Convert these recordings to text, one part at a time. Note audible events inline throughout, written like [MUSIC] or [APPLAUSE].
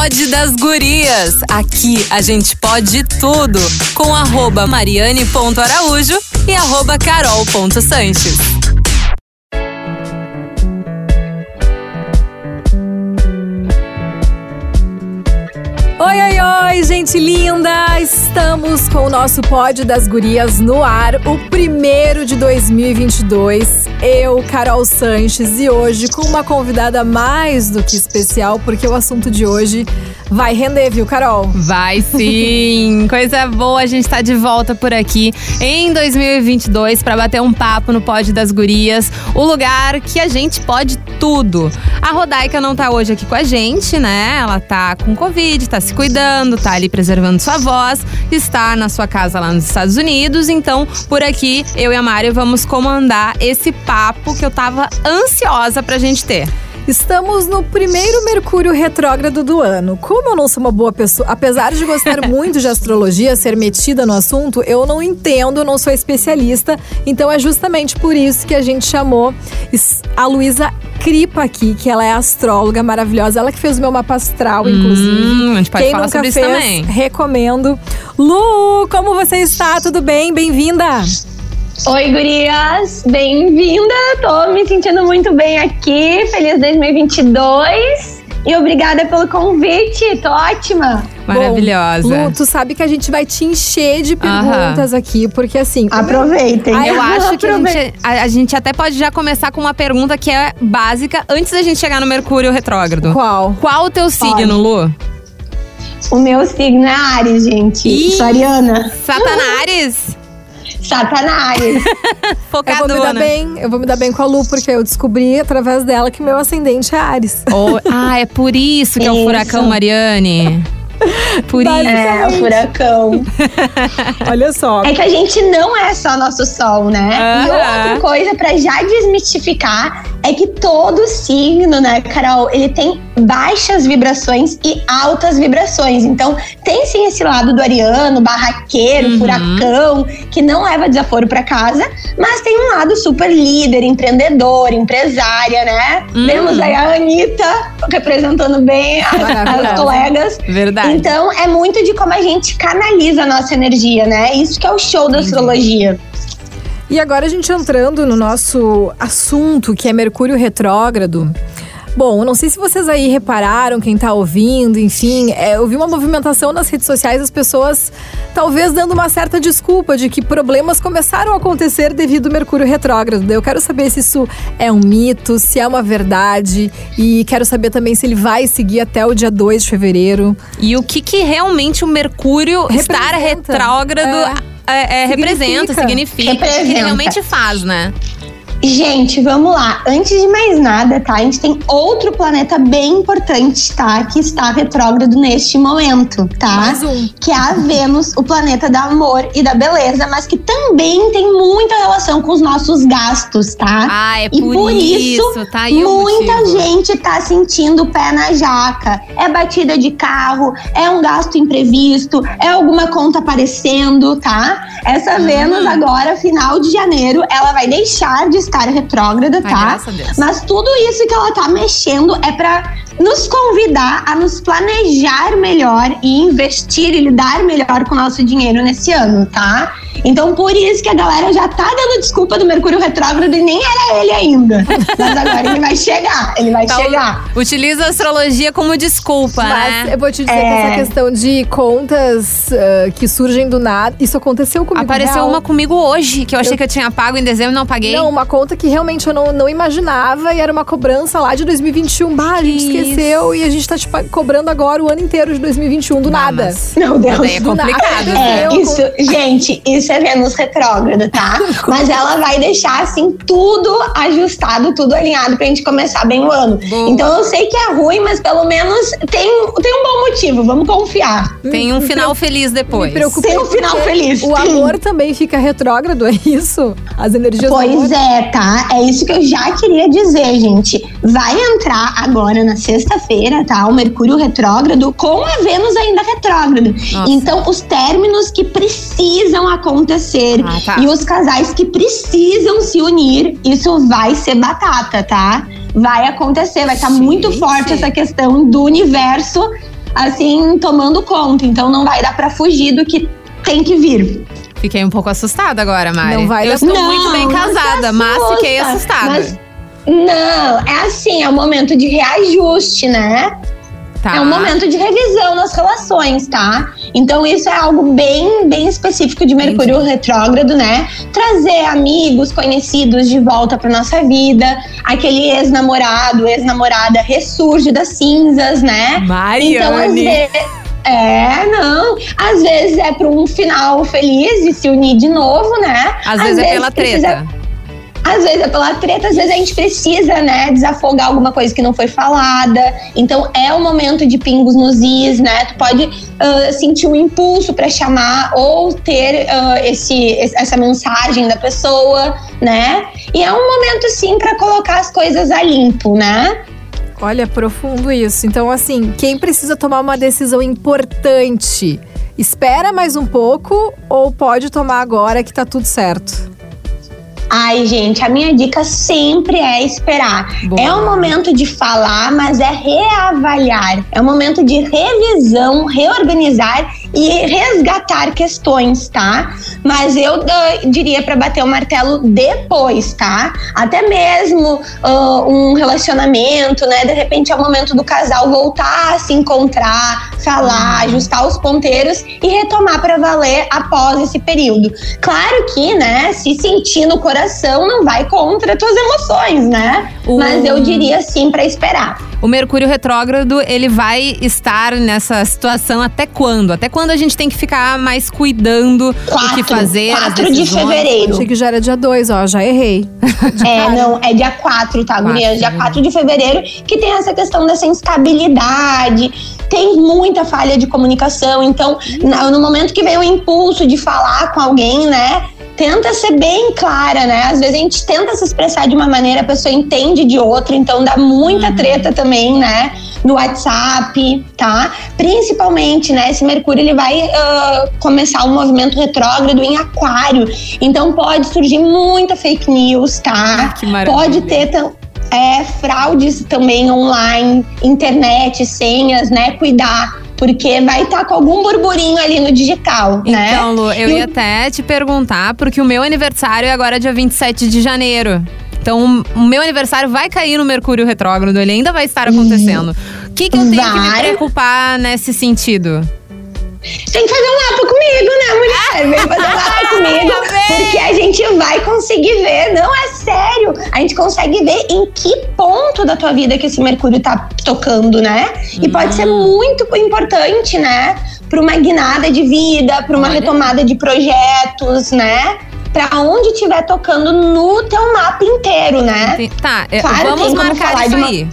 Pod das Gurias. Aqui a gente pode tudo. Com arroba mariane.araújo e arroba carol.sanches. Oi, gente linda! Estamos com o nosso Pod das Gurias no ar, o primeiro de 2022. Eu, Carol Sanches, e hoje com uma convidada mais do que especial, porque o assunto de hoje vai render, viu, Carol? Vai sim! [LAUGHS] Coisa boa, a gente tá de volta por aqui em 2022 para bater um papo no Pod das Gurias, o lugar que a gente pode tudo. A Rodaica não tá hoje aqui com a gente, né? Ela tá com Covid, tá se cuidando, tá ali preservando sua voz, está na sua casa lá nos Estados Unidos. Então, por aqui, eu e a Mário vamos comandar esse papo que eu tava ansiosa pra gente ter. Estamos no primeiro Mercúrio retrógrado do ano. Como eu não sou uma boa pessoa, apesar de gostar [LAUGHS] muito de astrologia, ser metida no assunto, eu não entendo, não sou especialista. Então é justamente por isso que a gente chamou a Luísa Cripa aqui, que ela é astróloga maravilhosa. Ela que fez o meu mapa astral, inclusive. Hum, a gente pode Quem falar nunca sobre fez, isso também. recomendo. Lu, como você está? Tudo bem? Bem-vinda! Oi, gurias! Bem-vinda! Tô me sentindo muito bem aqui. Feliz 2022! E obrigada pelo convite, tô ótima! Maravilhosa. Bom, Lu, tu sabe que a gente vai te encher de perguntas aqui, porque assim. Aproveitem! Ai, Eu [LAUGHS] acho que a gente, a, a gente até pode já começar com uma pergunta que é básica antes da gente chegar no Mercúrio retrógrado. Qual? Qual o teu signo, Lu? O meu signo é Ares, gente. Ih! Sou ariana. Satanares? Satanás. [LAUGHS] Eu vou me dar Focadona. bem, eu vou me dar bem com a Lu, porque eu descobri através dela que meu ascendente é Ares. Oh, ah, é por isso que é o Isso. furacão Mariane. Por isso. é, o furacão. [LAUGHS] Olha só. É que a gente não é só nosso sol, né? E Aham. outra coisa pra já desmistificar é que todo signo, né, Carol, ele tem baixas vibrações e altas vibrações. Então, tem sim esse lado do ariano, barraqueiro, Uhum. furacão, que não leva desaforo pra casa, mas tem um lado super líder, empreendedor, empresária, né? Uhum. Temos aí a Anitta representando bem as colegas. Verdade. Então, é muito de como a gente canaliza a nossa energia, né? Isso que é o show da astrologia. E agora a gente entrando no nosso assunto, que é Mercúrio retrógrado. Bom, não sei se vocês aí repararam, quem tá ouvindo, enfim, é, eu vi uma movimentação nas redes sociais, as pessoas talvez dando uma certa desculpa de que problemas começaram a acontecer devido ao Mercúrio retrógrado. Eu quero saber se isso é um mito, se é uma verdade, e quero saber também se ele vai seguir até o dia 2 de fevereiro. E o que, que realmente o Mercúrio estar Representa. retrógrado é, é, representa, Significa. significa, o que ele Representa. realmente faz, né? Gente, vamos lá. Antes de mais nada, tá? A gente tem outro planeta bem importante, tá? Que está retrógrado neste momento, tá? Mais um. Que é a Vênus, o planeta do amor e da beleza, mas que também tem muita relação com os nossos gastos, tá? Ah, é E por, por isso, isso, tá aí Muita motivo. gente tá sentindo o pé na jaca. É batida de carro, é um gasto imprevisto, é alguma conta aparecendo, tá? Essa Uhum. Vênus agora, final de janeiro, ela vai deixar de estar retrógrada, Ai, tá? graças a Deus. Mas tudo isso que ela tá mexendo é pra nos convidar a nos planejar melhor e investir e lidar melhor com o nosso dinheiro nesse ano, tá? Então, por isso que a galera já tá dando desculpa do Mercúrio retrógrado e nem era ele ainda. Mas agora ele vai chegar, ele vai Tá, chegar. Utiliza a astrologia como desculpa, Mas né? eu vou te dizer que É. essa questão de contas ah, que surgem do nada, isso aconteceu comigo. Apareceu real. uma comigo hoje, que eu achei que eu tinha pago em dezembro e não paguei. Não, uma conta que realmente eu não, não imaginava e era uma cobrança lá de 2021. Bah, a gente Isso. esqueceu e a gente tá te pa- cobrando agora o ano inteiro de 2021 do nada. Meu Deus. É do nada. complicado. É. Eu- isso, gente, isso é Vênus retrógrada, tá? [LAUGHS] Mas ela vai deixar, assim, tudo ajustado, tudo alinhado pra gente começar bem o ano. Boa. Então eu sei que é ruim, mas pelo menos tem, tem um bom motivo, vamos confiar. Tem um final feliz depois. Tem um final feliz. O amor também fica retrógrado, é isso? As energias do Pois amor. é, tá? É isso que eu já queria dizer, gente. Vai entrar agora na sexta-feira, tá? O Mercúrio retrógrado com a Vênus ainda retrógrado. Nossa. Então, os términos que precisam acontecer Ah, tá. e os casais que precisam se unir, isso vai ser batata, tá? Vai acontecer, vai estar muito Gente. forte essa questão do universo assim, tomando conta. Então não vai dar para fugir do que tem que vir. Fiquei um pouco assustada agora, Mari. Não vai Eu estou Não, muito bem casada, mas assusta, fiquei assustada. mas- Não, é assim, é um momento de reajuste, né? Tá. É um momento de revisão nas relações, tá? Então isso é algo bem, bem específico de Mercúrio retrógrado, né? Trazer amigos, conhecidos de volta para nossa vida, aquele ex-namorado, ex-namorada ressurge das cinzas, né? Então, às Mariane. vezes. É, não. Às vezes é para um final feliz de se unir de novo, né? Às vezes é pela precisa- treta. às vezes é pela treta, às vezes a gente precisa, né, desafogar alguma coisa que não foi falada. Então é o momento de pingos nos is, né? Tu pode ah, sentir um impulso para chamar ou ter esse, esse- essa mensagem da pessoa, né? E é um momento sim para colocar as coisas a limpo, né? Olha, profundo isso. Então, assim, quem precisa tomar uma decisão importante, espera mais um pouco ou pode tomar agora que tá tudo certo? Ai, gente, a minha dica sempre é esperar. Boa. É um momento de falar, mas é reavaliar. É um momento de revisão, reorganizar e resgatar questões, tá? Mas eu ah, diria para bater o martelo depois, tá? Até mesmo ah, um relacionamento, né? De repente é o momento do casal voltar a se encontrar, falar, ajustar os ponteiros e retomar para valer após esse período. Claro que, né, se sentir no coração não vai contra tuas emoções, né? O- Mas eu diria sim para esperar. O Mercúrio retrógrado, ele vai estar nessa situação até quando? Até quando a gente tem que ficar mais cuidando do que Quatro, fazer, as 4 de fevereiro. Achei que já era dia 2, ó, já errei. [LAUGHS] É, não, é dia 4, tá, Quatro, gurias? Dia né? 4 de fevereiro, que tem essa questão dessa instabilidade, tem muita falha de comunicação. Então, no momento que vem o impulso de falar com alguém, né? Tenta ser bem clara, né? Às vezes a gente tenta se expressar de uma maneira, a pessoa entende de outra, então dá muita treta também, né? No WhatsApp, tá? Principalmente, né? Esse Mercúrio ele vai ah, começar um movimento retrógrado em Aquário, então pode surgir muita fake news, tá? Que maravilha. Pode ter é, fraudes também online, internet, senhas, né? Cuidar, porque vai estar com algum burburinho ali no digital, né? Então, Lu, eu E o- ia até te perguntar, porque o meu aniversário é agora dia 27 de janeiro. Então, o meu aniversário vai cair no Mercúrio retrógrado, ele ainda vai estar acontecendo. O que, que eu tenho que me Vai. preocupar nesse sentido? Tem que fazer um mapa comigo, né, mulher? Vem fazer um [LAUGHS] mapa comigo, porque a gente vai conseguir ver. Não, é sério. A gente consegue ver em que ponto da tua vida que esse Mercúrio tá tocando, né? E pode ser muito importante, né? Para uma guinada de vida, para uma Olha. retomada de projetos, né? Para onde estiver tocando no teu mapa inteiro, né? Tá, é, Claro, vamos marcar isso uma- aí.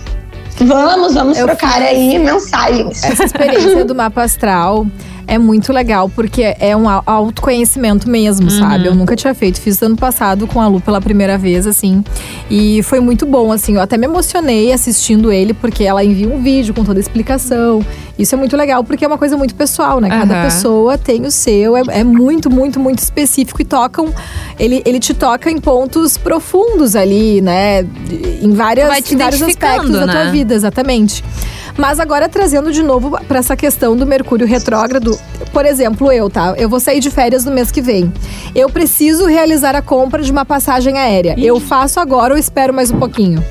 Vamos, vamos Eu trocar aí mensagens. Essa experiência do mapa astral [LAUGHS] é muito legal, porque é um au- autoconhecimento mesmo, sabe? Eu nunca tinha feito. Fiz ano passado com a Lu pela primeira vez, assim. E foi muito bom, assim. Eu até me emocionei assistindo ele, porque ela envia um vídeo com toda a explicação. Isso é muito legal, porque é uma coisa muito pessoal, né? Cada Aham. pessoa tem o seu. É, é muito, muito, muito específico. E tocam… Ele, ele te toca em pontos profundos ali, né? Em, várias, vários aspectos da tua né? vida, exatamente. Mas agora trazendo de novo para essa questão do Mercúrio retrógrado, por exemplo, eu, tá? Eu vou sair de férias no mês que vem. Eu preciso realizar a compra de uma passagem aérea. Eu faço agora ou espero mais um pouquinho?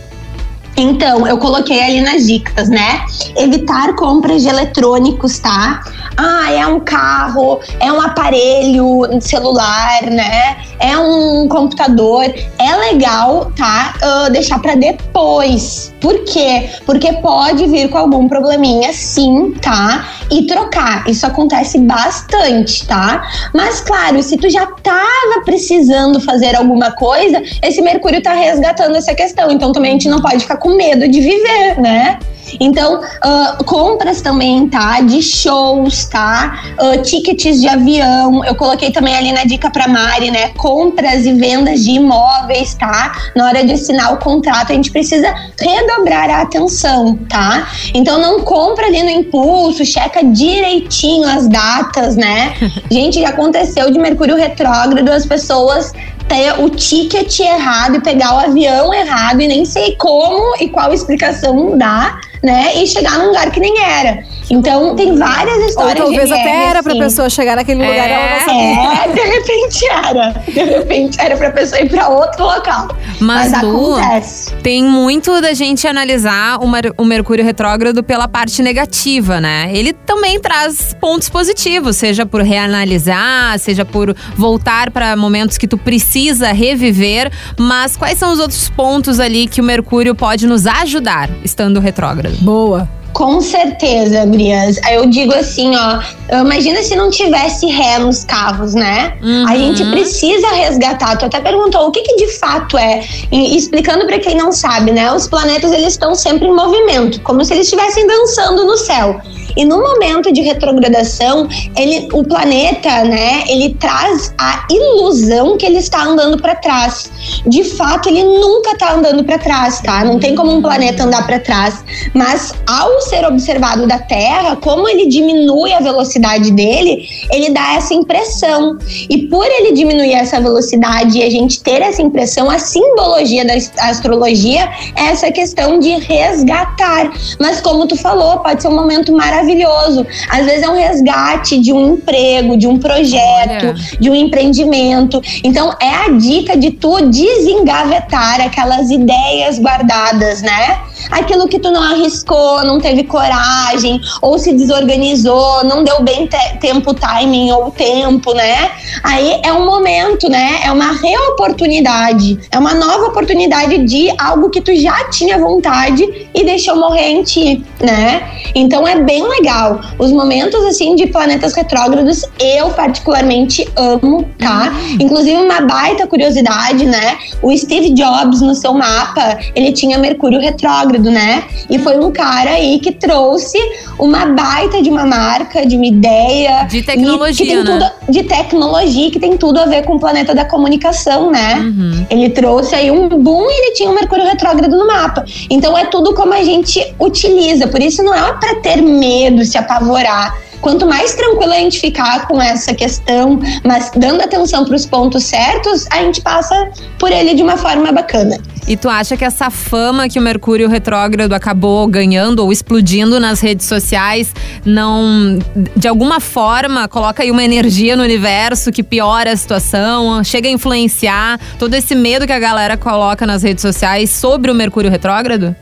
Então, eu coloquei ali nas dicas, né? Evitar compras de eletrônicos, tá? Ah, é um carro, é um aparelho celular, né? É um computador. É legal, tá? Ah, deixar pra depois. Por quê? Porque pode vir com algum probleminha, sim, tá? E trocar. Isso acontece bastante, tá? Mas, claro, se tu já tava precisando fazer alguma coisa, esse Mercúrio tá resgatando essa questão. Então, também a gente não pode ficar com medo de viver, né? Então, ah, compras também, tá? De shows, tá? Ah, tickets de avião. Eu coloquei também ali na dica pra Mari, né? Compras e vendas de imóveis, tá? Na hora de assinar o contrato, a gente precisa redobrar a atenção, tá? Então, não compra ali no impulso, checa direitinho as datas, né? [LAUGHS] gente, já aconteceu de Mercúrio retrógrado, as pessoas ter o ticket errado e pegar o avião errado e nem sei como e qual explicação dá, né? E chegar num lugar que nem era. Então tem várias Ou histórias talvez de até era pra assim. pessoa chegar naquele lugar e ela não sabia. É, de repente era. De repente era pra pessoa ir pra outro local. Mas, Mas Du, acontece. tem muito da gente analisar o, o Mercúrio retrógrado pela parte negativa, né? Ele também traz pontos positivos, seja por reanalisar, seja por voltar para momentos que tu precisa reviver. Mas quais são os outros pontos ali que o Mercúrio pode nos ajudar estando retrógrado? Boa. Com certeza, Gurias. Eu digo assim, ó. Imagina se não tivesse ré nos carros, né? Uhum. A gente precisa resgatar. Tu até perguntou o que, que de fato é. E explicando pra quem não sabe, né? Os planetas eles estão sempre em movimento, como se eles estivessem dançando no céu. E no momento de retrogradação, ele, o planeta, né, ele traz a ilusão que ele está andando para trás. De fato, ele nunca está andando para trás, tá? Não tem como um planeta andar para trás. Mas ao ser observado da Terra, como ele diminui a velocidade dele, ele dá essa impressão. E por ele diminuir essa velocidade e a gente ter essa impressão, a simbologia da as- astrologia é essa questão de resgatar. Mas como tu falou, pode ser um momento maravilhoso. Às vezes é um resgate de um emprego, de um projeto, Olha. de um empreendimento. Então é a dica de tu desengavetar aquelas ideias guardadas, né? Aquilo que tu não arriscou, não teve coragem, ou se desorganizou, não deu bem te- tempo, timing ou tempo, né? Aí é um momento, né? É uma reoportunidade, é uma nova oportunidade de algo que tu já tinha vontade e deixou morrer em ti, né? Então é bem legal. Os momentos assim de planetas retrógrados eu particularmente amo, tá? Inclusive uma baita curiosidade, né? O Steve Jobs no seu mapa, ele tinha Mercúrio retrógrado, né? E foi um cara aí que trouxe uma baita de uma marca, de uma ideia De tecnologia, né? tudo de tecnologia que tem tudo a ver com o planeta da comunicação, né? Uhum. Ele trouxe aí um boom e ele tinha um Mercúrio retrógrado no mapa. Então é tudo como a gente utiliza. Por isso não é para ter medo, se apavorar. Quanto mais tranquilo a gente ficar com essa questão, mas dando atenção para os pontos certos, a gente passa por ele de uma forma bacana. E tu acha que essa fama que o Mercúrio retrógrado acabou ganhando ou explodindo nas redes sociais não, de alguma forma, coloca aí uma energia no universo que piora a situação, chega a influenciar todo esse medo que a galera coloca nas redes sociais sobre o Mercúrio retrógrado?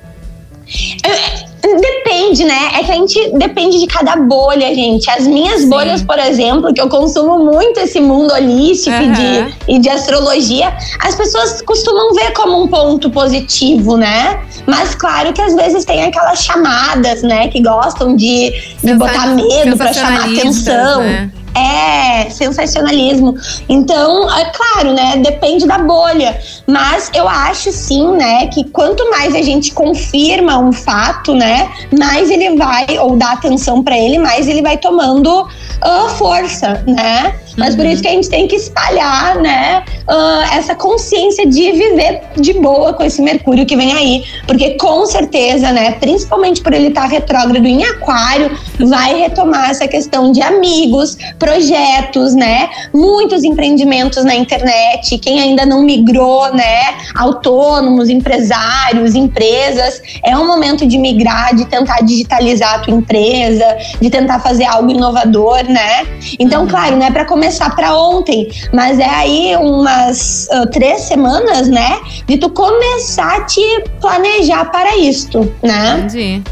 Depende, né? É que a gente depende de cada bolha, gente. As minhas bolhas, por exemplo, que eu consumo muito esse mundo holístico e, Aham. de, e de astrologia, as pessoas costumam ver como um ponto positivo, né? Mas claro que às vezes tem aquelas chamadas, né, que gostam de, de Sensa- botar medo pra chamar atenção. né? É, sensacionalismo. Então, é claro, né? Depende da bolha. Mas eu acho sim, né, que quanto mais a gente confirma um fato, né, mais ele vai, ou dá atenção pra ele, mais ele vai tomando ah, força, né? Mas por isso que a gente tem que espalhar, né, ah, essa consciência de viver de boa com esse Mercúrio que vem aí. Porque com certeza, né, principalmente por ele estar retrógrado em Aquário, vai retomar essa questão de amigos, projetos, né? Muitos empreendimentos na internet. Quem ainda não migrou, né? Autônomos, empresários, empresas. É um momento de migrar, de tentar digitalizar a tua empresa, de tentar fazer algo inovador, né? Então, claro, não é para começar para ontem, mas é aí umas ah, três semanas, né? De tu começar a te planejar para isto, né? Entendi.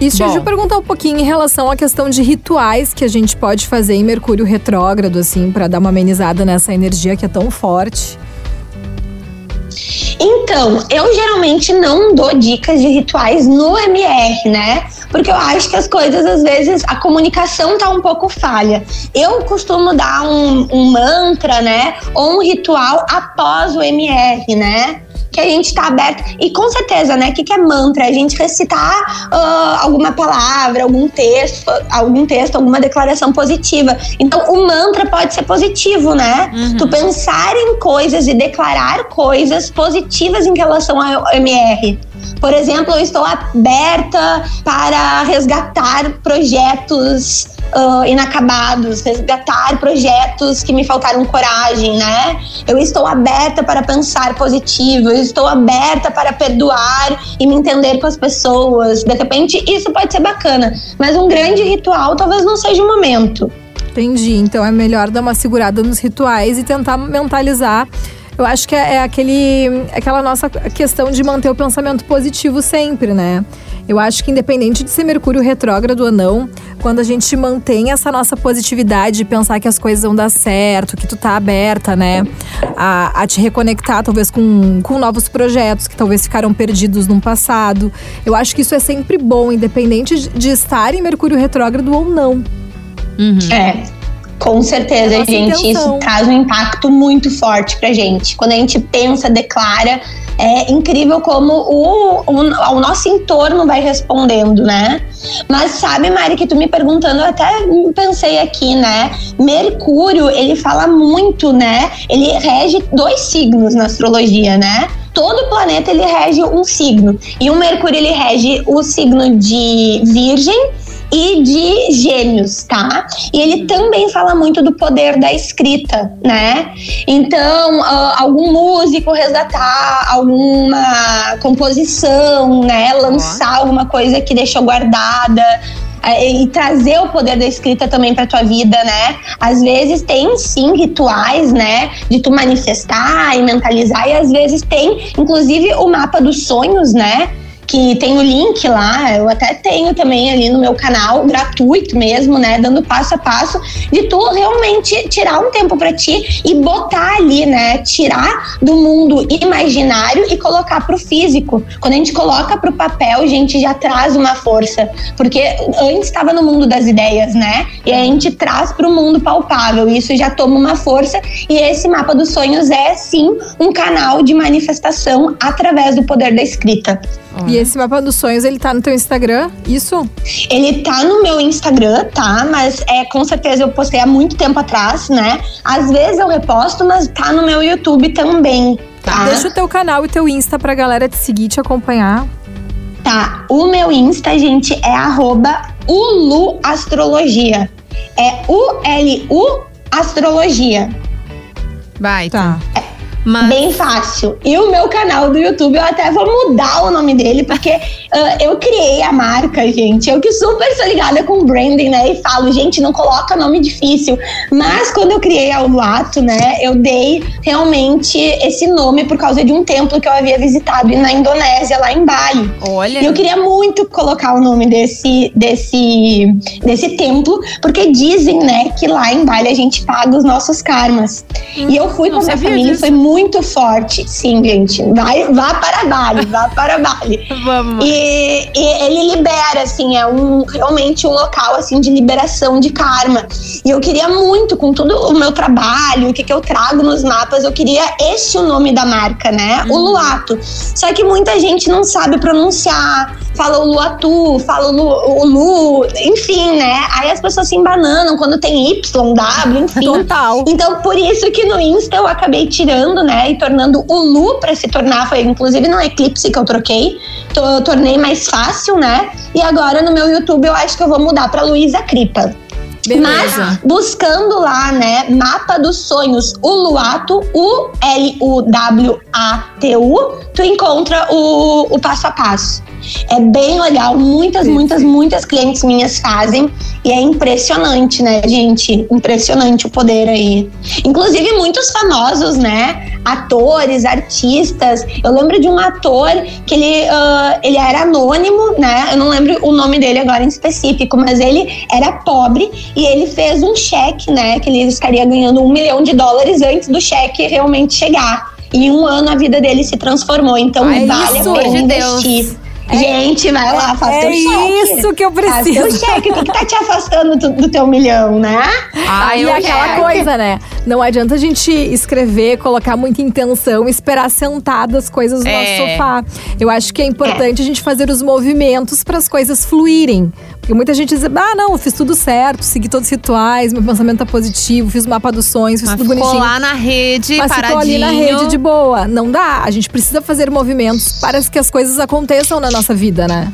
Isso, Bom. deixa eu perguntar um pouquinho em relação à questão de rituais que a gente pode fazer em Mercúrio retrógrado, assim, pra dar uma amenizada nessa energia que é tão forte. Então, eu geralmente não dou dicas de rituais no MR, né? Porque eu acho que as coisas, às vezes, a comunicação tá um pouco falha. Eu costumo dar um, um mantra, né? Ou um ritual após o MR, né? Que a gente tá aberto. E com certeza, né? O que, que é mantra? A gente recitar ah, alguma palavra, algum texto, algum texto, alguma declaração positiva. Então, o mantra pode ser positivo, né? Tu pensar em coisas e declarar coisas positivas em relação ao MR. Por exemplo, eu estou aberta para resgatar projetos uh, inacabados, resgatar projetos que me faltaram coragem, né? Eu estou aberta para pensar positivo, eu estou aberta para perdoar e me entender com as pessoas. De repente, isso pode ser bacana, mas um grande ritual talvez não seja o momento. Entendi. Então é melhor dar uma segurada nos rituais e tentar mentalizar. Eu acho que é, é aquele, aquela nossa questão de manter o pensamento positivo sempre, né? Eu acho que independente de ser Mercúrio retrógrado ou não, quando a gente mantém essa nossa positividade de pensar que as coisas vão dar certo, que tu tá aberta, né? A, a te reconectar, talvez, com, com novos projetos que talvez ficaram perdidos no passado. Eu acho que isso é sempre bom, independente de estar em Mercúrio retrógrado ou não. Uhum. É. Com certeza, é gente. Intenção. Isso traz um impacto muito forte pra gente. Quando a gente pensa, declara, é incrível como o, o, o, nosso entorno vai respondendo, né? Mas sabe, Mari, que tu me perguntando, eu até pensei aqui, né? Mercúrio, ele fala muito, né? Ele rege dois signos na astrologia, né? Todo planeta ele rege um signo. E o Mercúrio ele rege o signo de Virgem e de Gêmeos, tá? E ele uhum. também fala muito do poder da escrita, né? Então, uh, algum músico resgatar alguma composição, né? Lançar alguma coisa que deixou guardada e trazer o poder da escrita também para tua vida, né? Às vezes tem sim rituais, né, de tu manifestar e mentalizar e às vezes tem inclusive o mapa dos sonhos, né? Que tem o link lá, eu até tenho também ali no meu canal, gratuito mesmo, né? Dando passo a passo de tu realmente tirar um tempo para ti e botar ali, né? Tirar do mundo imaginário e colocar pro físico. Quando a gente coloca pro papel, a gente já traz uma força, porque antes estava no mundo das ideias, né? E a gente traz pro mundo palpável, isso já toma uma força e esse mapa dos sonhos é sim um canal de manifestação através do poder da escrita. E esse mapa dos sonhos, ele tá no teu Instagram? Isso? Ele tá no meu Instagram, tá? Mas é com certeza eu postei há muito tempo atrás, né? Às vezes eu reposto, mas tá no meu YouTube também. Tá? Deixa o teu canal e teu Insta pra galera te seguir, te acompanhar. Tá, o meu Insta, gente, é arroba uluastrologia. É U-L-U Astrologia. Vai. Tá. Mas... Bem fácil. E o meu canal do YouTube, eu até vou mudar o nome dele, porque uh, [LAUGHS] eu criei a marca, gente. Eu que super sou ligada com branding, né? E falo, gente, não coloca nome difícil. Mas quando eu criei a Uluato, né? Eu dei realmente esse nome por causa de um templo que eu havia visitado na Indonésia, lá em Bali. Olha. E eu queria muito colocar o nome desse, desse, desse templo, porque dizem, né, que lá em Bali a gente paga os nossos karmas. Hum, e eu fui com a minha família, disso. foi muito muito forte. Sim, gente. Vai, vá para Bali, vá para Bali. [LAUGHS] Vamos. E, e, ele libera, assim, é um, realmente um local, assim, de liberação de karma. E eu queria muito, com todo o meu trabalho, o que, que eu trago nos mapas, eu queria este o nome da marca, né? Uhum. O Luato. Só que muita gente não sabe pronunciar, fala o Luatu, fala o Lu, o Lu, enfim, né? Aí as pessoas se embananam quando tem Y, W, enfim. Total. Então, por isso que no Insta eu acabei tirando né? E tornando o Lu para se tornar, foi inclusive no Eclipse que eu troquei, tornei mais fácil, né? E agora no meu YouTube eu acho que eu vou mudar para Luísa Cripa. Beleza. Mas buscando lá, né, mapa dos sonhos, o Luato, o L-U-W-A-T-U, tu encontra o, o passo a passo. É bem legal, muitas, muitas, muitas clientes minhas fazem e é impressionante, né, gente? Impressionante o poder aí. Inclusive muitos famosos, né? Atores, artistas. Eu lembro de um ator que ele, uh, ele era anônimo, né? Eu não lembro o nome dele agora em específico, mas ele era pobre e ele fez um cheque, né? Que ele estaria ganhando um milhão de dólares antes do cheque realmente chegar. E em um ano a vida dele se transformou. Então Ai, vale a pena investir. Deus. É, Gente, vai lá, faz é teu cheque. É isso que eu preciso. Faz teu cheque. O que, que tá te afastando do, do teu milhão, né? Ah, e aquela quero. coisa, né? Não adianta a gente escrever, colocar muita intenção, esperar sentadas as coisas no é. nosso sofá. Eu acho que é importante é. a gente fazer os movimentos para as coisas fluírem. Porque muita gente diz, ah, não, eu fiz tudo certo, segui todos os rituais, meu pensamento tá positivo, fiz o mapa dos sonhos, fiz Mas tudo bonitinho. lá na rede, Mas paradinho. ficou ali na rede de boa. Não dá. A gente precisa fazer movimentos para que as coisas aconteçam na nossa vida, né?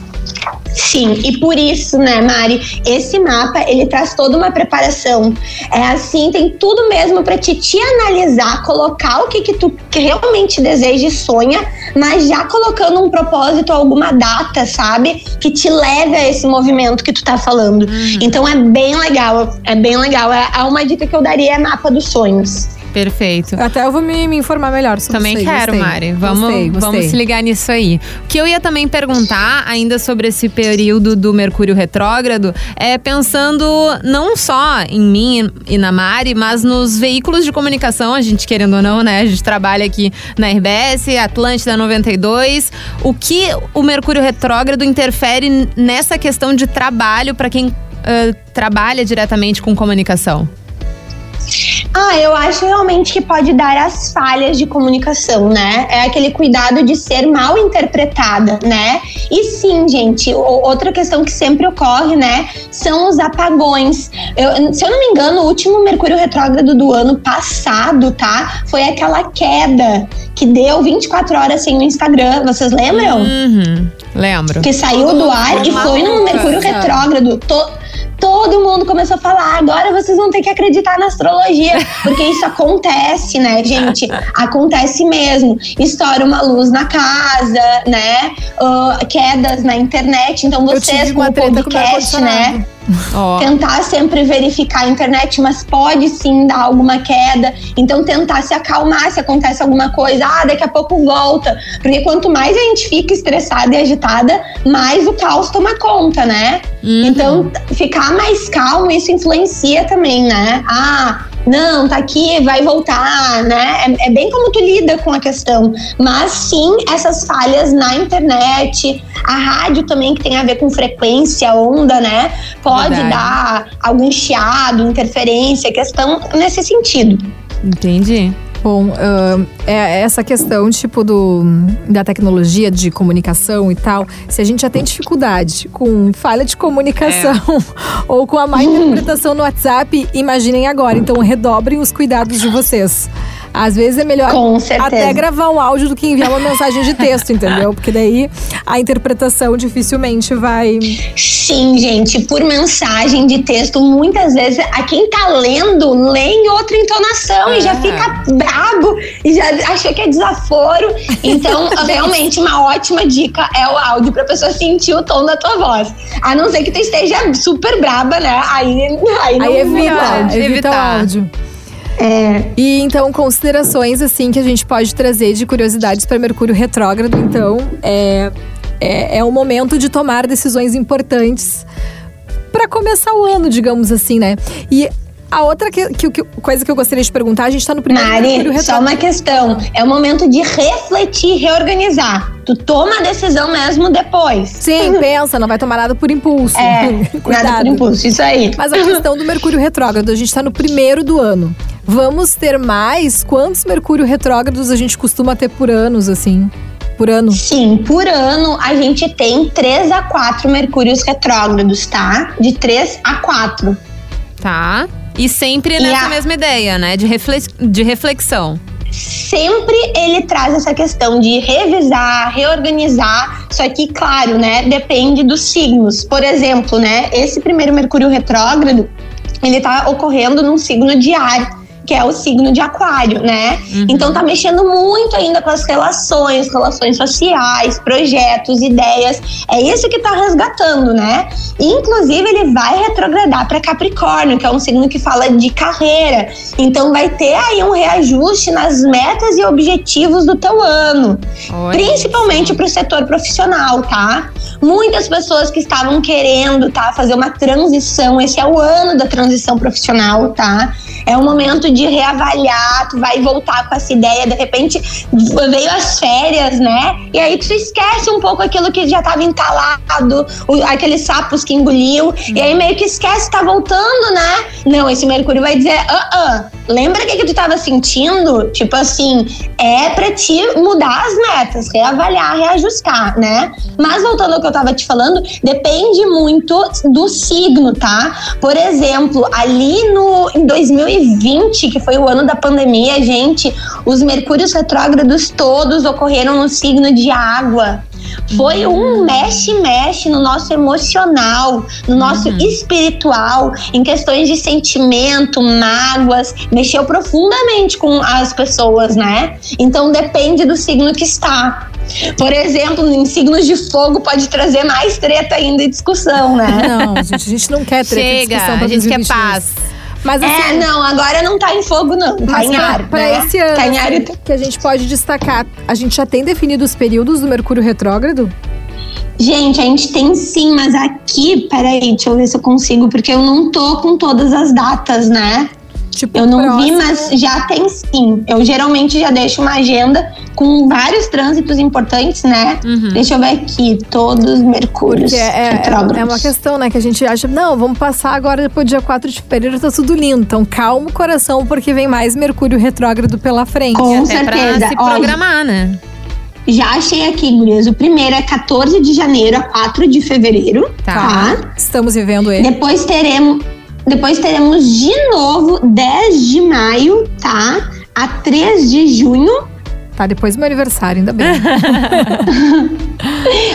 Sim, e por isso, né, Mari, esse mapa ele traz toda uma preparação. É assim, tem tudo mesmo para te, te analisar, colocar o que que tu realmente deseja e sonha, mas já colocando um propósito, alguma data, sabe, que te leve a esse movimento que tu tá falando. Uhum. Então é bem legal, é bem legal. É, é uma dica que eu daria é mapa dos sonhos. Perfeito. Até eu vou me, me informar melhor sobre Também isso aí, quero, gostei. Mari. Vamos, Gostei, gostei. vamos se ligar nisso aí. O que eu ia também perguntar, ainda sobre esse período do Mercúrio retrógrado, é pensando não só em mim e na Mari, mas nos veículos de comunicação, a gente querendo ou não, né? A gente trabalha aqui na RBS, Atlântida 92. O que o Mercúrio retrógrado interfere nessa questão de trabalho para quem uh, trabalha diretamente com comunicação? Ah, eu acho realmente que pode dar as falhas de comunicação, né? É aquele cuidado de ser mal interpretada, né? E sim, gente, outra questão que sempre ocorre, né, são os apagões. Eu, se eu não me engano, o último Mercúrio retrógrado do ano passado, tá? Foi aquela queda que deu 24 horas sem o Instagram. Vocês lembram? Uhum, lembro. Que saiu do ar e foi no Mercúrio retrógrado. To todo mundo começou a falar: agora vocês vão ter que acreditar na astrologia, porque isso acontece, né, gente? Acontece mesmo. Estoura uma luz na casa, né? Uh, quedas na internet. Então vocês, com o podcast, né? Oh. Tentar sempre verificar a internet, mas pode sim dar alguma queda. Então, tentar se acalmar se acontece alguma coisa. Ah, daqui a pouco volta. Porque quanto mais a gente fica estressada e agitada, mais o caos toma conta, né? Uhum. Então, ficar mais calmo, isso influencia também, né? Ah, não, tá aqui, vai voltar, né? É, é, bem como tu lida com a questão. Mas sim, essas falhas na internet, a rádio também, que tem a ver com frequência, onda, né? Pode Verdade. dar algum chiado, interferência, questão nesse sentido. Entendi. Bom, uh, é essa questão, tipo, do, da tecnologia de comunicação e tal, se a gente já tem dificuldade com falha de comunicação é. [LAUGHS] ou com a má interpretação no WhatsApp, imaginem agora. Então, redobrem os cuidados de vocês. Às vezes é melhor até gravar um áudio do que enviar uma mensagem de texto, [LAUGHS] entendeu? Porque daí a interpretação dificilmente vai. Sim, gente, por mensagem de texto, muitas vezes a quem tá lendo lê em outra entonação é. e já é. fica brabo e já achou que é desaforo. Então, [LAUGHS] realmente, uma ótima dica é o áudio pra pessoa sentir o tom da tua voz. A não ser que tu esteja super braba, né? Aí, aí, não aí evita, evita o áudio. É. E então, considerações assim que a gente pode trazer de curiosidades para Mercúrio retrógrado. Então, é, é, é um momento de tomar decisões importantes para começar o ano, digamos assim, né? E a outra que, que, que, coisa que eu gostaria de perguntar, a gente tá no primeiro Mari, só uma questão. É o momento de refletir, reorganizar. Tu toma a decisão mesmo depois. Sim, [LAUGHS] pensa, não vai tomar nada por impulso. É, [LAUGHS] nada por impulso, isso aí. Mas a questão do Mercúrio retrógrado, a gente tá no primeiro do ano. Vamos ter mais? Quantos Mercúrio retrógrados a gente costuma ter por anos, assim? Por ano? Sim, por ano a gente tem 3 a 4 Mercúrios retrógrados, tá? De 3 a 4. Tá. E sempre e nessa a... mesma ideia, né? De, reflex... de reflexão sempre ele traz essa questão de revisar, reorganizar, só que, claro, né, depende dos signos. Por exemplo, né, esse primeiro Mercúrio retrógrado, ele está ocorrendo num signo de ar que é o signo de aquário, né? Uhum. Então tá mexendo muito ainda com as relações, relações sociais, projetos, ideias. É isso que tá resgatando, né? Inclusive ele vai retrogradar para Capricórnio, que é um signo que fala de carreira. Então vai ter aí um reajuste nas metas e objetivos do teu ano, Oi. principalmente para o setor profissional, tá? Muitas pessoas que estavam querendo, tá, fazer uma transição, esse é o ano da transição profissional, tá? É um momento de reavaliar, tu vai voltar com essa ideia, de repente veio as férias, né? E aí tu esquece um pouco aquilo que já estava entalado, aqueles sapos que engoliu, e aí meio que esquece, tá voltando, né? Não, esse Mercúrio vai dizer, ah, uh, uh, lembra o que, que tu estava sentindo? Tipo assim, é pra te mudar as metas, reavaliar, reajustar, né? Mas voltando ao que eu tava te falando, depende muito do signo, tá? Por exemplo, ali no em 2020, que foi o ano da pandemia, gente, os mercúrios retrógrados todos ocorreram no signo de água. Foi um mexe-mexe no nosso emocional, no nosso espiritual, em questões de sentimento, mágoas, mexeu profundamente com as pessoas, né? Então depende do signo que está. Por exemplo, em signos de fogo pode trazer mais treta ainda e discussão, né? Não, gente, a gente não quer treta e Chega, discussão a gente quer 2022. paz. Mas É, assim, não, agora não tá em fogo, não. Tá mas em pra, ar. pra né? esse ano Tá em ar e assim, que a gente pode destacar, a gente já tem definido os períodos do Mercúrio retrógrado? Gente, a gente tem sim, mas aqui, peraí, deixa eu ver se eu consigo, porque eu não tô com todas as datas, né? Tipo, Eu não vi, próximo- mas já tem sim. Eu geralmente já deixo uma agenda com vários trânsitos importantes, né? Deixa eu ver aqui, todos Mercúrios é, é, é uma questão, né? Que a gente acha, não, vamos passar agora depois do dia 4 de fevereiro, tá tudo lindo. Então calma o coração, porque vem mais Mercúrio retrógrado pela frente. Com Até pra certeza. se Olha, programar, né? já achei aqui, gurias. O primeiro é 14 de janeiro a 4 de fevereiro, Tá. tá? Estamos vivendo ele. Depois teremos, depois teremos de novo 10 de maio, tá? A 3 de junho. Tá, depois do meu aniversário, ainda bem. [LAUGHS]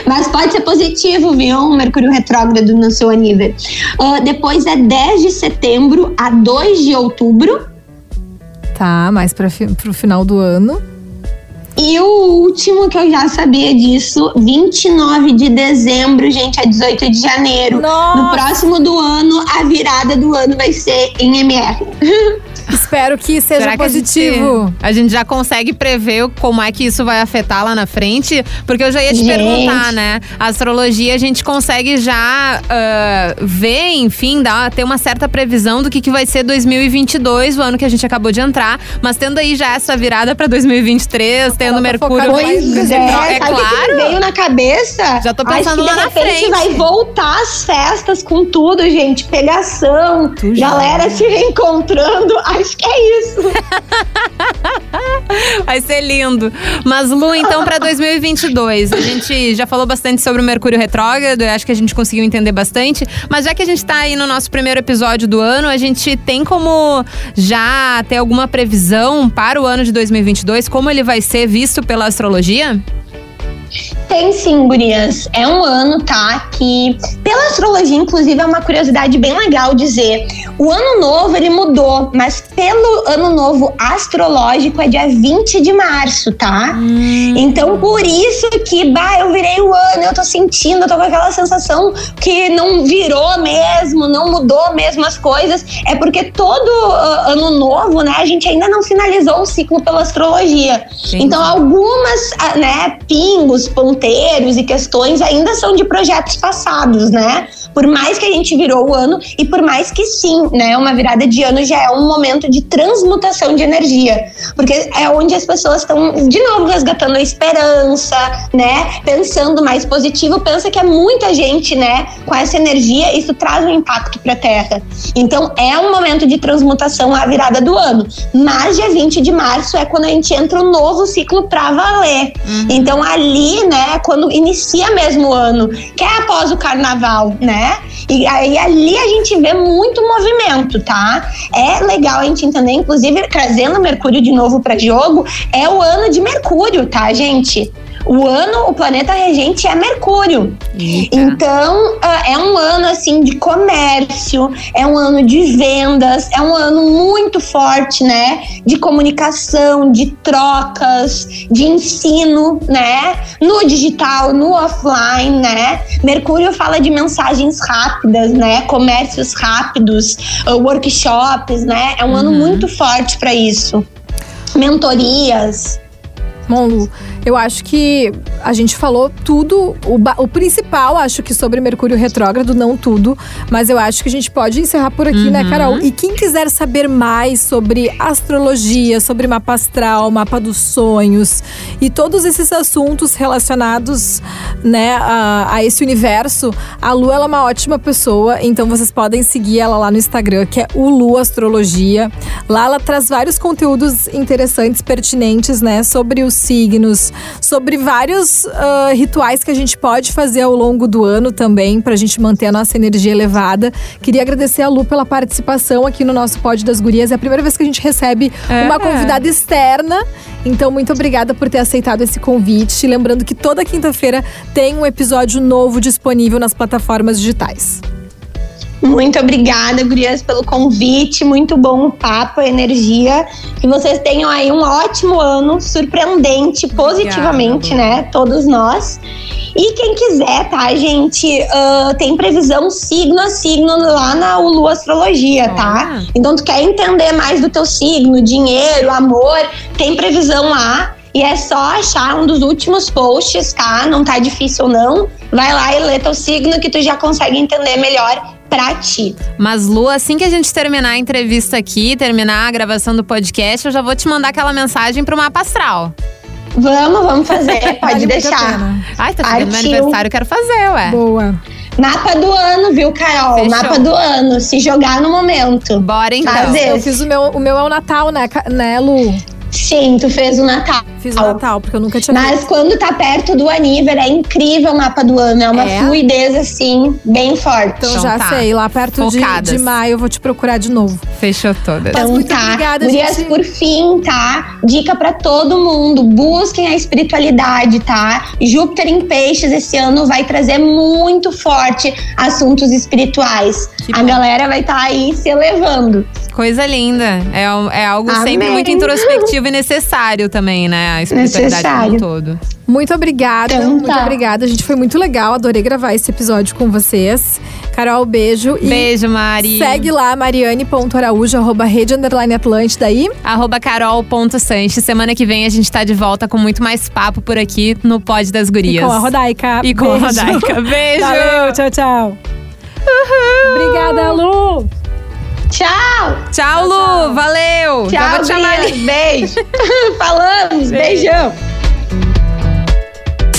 Mas pode ser positivo, viu? Um Mercúrio retrógrado no seu aniversário. Ah, depois é 10 de setembro a 2 de outubro. tá, mais pra, fi- pro final do ano. E o último que eu já sabia disso, 29 de dezembro, gente, a 18 de janeiro. Nossa! No próximo do ano, a virada do ano vai ser em MR. [LAUGHS] Espero que seja Será que a positivo. gente, a gente já consegue prever como é que isso vai afetar lá na frente? Porque eu já ia te Gente. perguntar, né? A astrologia a gente consegue já ah, ver, enfim, dar, ter uma certa previsão do que, que vai ser 2022, o ano que a gente acabou de entrar. Mas tendo aí já essa virada pra 2023, tendo tá Mercúrio. mais vai- no Pois é, é que claro. me veio na cabeça? Já tô Acho pensando que lá na frente. vai voltar as festas com tudo, gente. Pegação, Tu galera se reencontrando. Acho que é isso. [LAUGHS] Vai ser lindo. Mas, Lu, então, pra 2022, a gente já falou bastante sobre o Mercúrio Retrógrado, eu acho que a gente conseguiu entender bastante. Mas já que a gente tá aí no nosso primeiro episódio do ano, a gente tem como já ter alguma previsão para o ano de 2022, como ele vai ser visto pela astrologia? Tem sim, gurias. É um ano, tá? Que, pela astrologia, inclusive, é uma curiosidade bem legal dizer. O ano novo, ele mudou, mas pelo ano novo astrológico é dia 20 de março, tá? Então, por isso que, bah, eu virei o ano, eu tô sentindo, eu tô com aquela sensação que não virou mesmo, não mudou mesmo as coisas. É porque todo ah, ano novo, né, a gente ainda não finalizou o ciclo pela astrologia. Entendi. Então, algumas, ah, né, pingos, ponteiros e questões ainda são de projetos passados, né? Por mais que a gente virou o ano e por mais que sim, né, uma virada de ano já é um momento de transmutação de energia, porque é onde as pessoas estão de novo resgatando a esperança, né, pensando mais positivo, pensa que é muita gente, né, com essa energia, isso traz um impacto para a Terra. Então, é um momento de transmutação a virada do ano, mas dia 20 de março é quando a gente entra um novo ciclo para valer. Então ali, né, quando inicia mesmo o ano, que é após o carnaval, né? E aí ali a gente vê muito movimento, tá? É legal a gente entender, inclusive trazendo Mercúrio de novo para jogo, é o ano de Mercúrio, tá, gente? O ano, o planeta regente é Mercúrio. Então, ah, é um ano assim de comércio, é um ano de vendas, é um ano muito forte, né? De comunicação, de trocas, de ensino, né? No digital, no offline, né? Mercúrio fala de mensagens rápidas, né? Comércios rápidos, ah, workshops, né? É um ano muito forte para isso. Mentorias. Bom, Lu, eu acho que a gente falou tudo, o, o principal, acho que sobre Mercúrio retrógrado, não tudo, mas eu acho que a gente pode encerrar por aqui, né, Carol? E quem quiser saber mais sobre astrologia, sobre mapa astral, mapa dos sonhos e todos esses assuntos relacionados, né, a, a esse universo, a Lu ela é uma ótima pessoa, então vocês podem seguir ela lá no Instagram, que é o Lu Astrologia. Lá ela traz vários conteúdos interessantes, pertinentes, né, sobre os signos, sobre vários ah, rituais que a gente pode fazer ao longo do ano também, pra gente manter a nossa energia elevada. Queria agradecer a Lu pela participação aqui no nosso Pod das Gurias. É a primeira vez que a gente recebe É. uma convidada externa Então, muito obrigada por ter aceitado esse convite. Lembrando que toda quinta-feira tem um episódio novo disponível nas plataformas digitais. Muito obrigada, Gurias, pelo convite. Muito bom o papo, a energia. Que vocês tenham aí um ótimo ano, surpreendente, positivamente, Obrigada, né? Todos nós. E quem quiser, tá, gente? Uh, tem previsão signo a signo lá na Ulu Astrologia, tá? Então, tu quer entender mais do teu signo, dinheiro, amor, tem previsão lá. E é só achar um dos últimos posts, tá? Não tá difícil não. Vai lá e lê teu signo que tu já consegue entender melhor pra ti. Mas, Lu, assim que a gente terminar a entrevista aqui, terminar a gravação do podcast, eu já vou te mandar aquela mensagem pro mapa astral. Vamos, vamos fazer, [LAUGHS] pode deixar. Ai, tá chegando meu aniversário, eu quero fazer, ué. Boa. Mapa do ano, viu, Carol? Fechou. Mapa do ano. Se jogar no momento. Bora então. Fazer. Eu fiz o meu, o meu é o Natal, né, né, Lu? Sim, tu fez o Natal. Fiz o Natal, porque eu nunca tinha Mas quando tá perto do Aniver, é incrível o mapa do ano. É uma É? fluidez, assim, bem forte. Então Então já tá. sei, lá perto de, Focadas. de maio eu vou te procurar de novo. Fechou todas. Então muito tá. obrigada, Gurias, gente. por fim, tá? Dica pra todo mundo: busquem a espiritualidade, tá? Júpiter em peixes esse ano vai trazer muito forte assuntos espirituais. Que a bom. galera vai estar aí se elevando. Coisa linda. É, é algo sempre Amém. muito introspectivo e necessário também, né? A espiritualidade como um Necessário. todo. Muito obrigada, Então muito tá. obrigada. A gente foi muito legal, adorei gravar esse episódio com vocês. Carol, beijo. E Beijo, Mari. Segue lá, mariane.araújo, arroba rede underline Atlântida aí. Arroba carol.sanches. Semana que vem a gente tá de volta com muito mais papo por aqui no Pod das E Gurias. com a Rodaica. E com a Beijo. Rodaica. Beijo! Valeu, tchau, tchau. Obrigada, Lu. Tchau! Tchau, Lu! Valeu! Já Tchau, vou te chamar Gurias. ali. Beijo! [LAUGHS] Falamos! Beijão!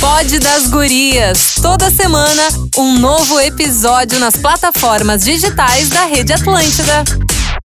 Pod das Gurias. Toda semana, um novo episódio nas plataformas digitais da Rede Atlântida.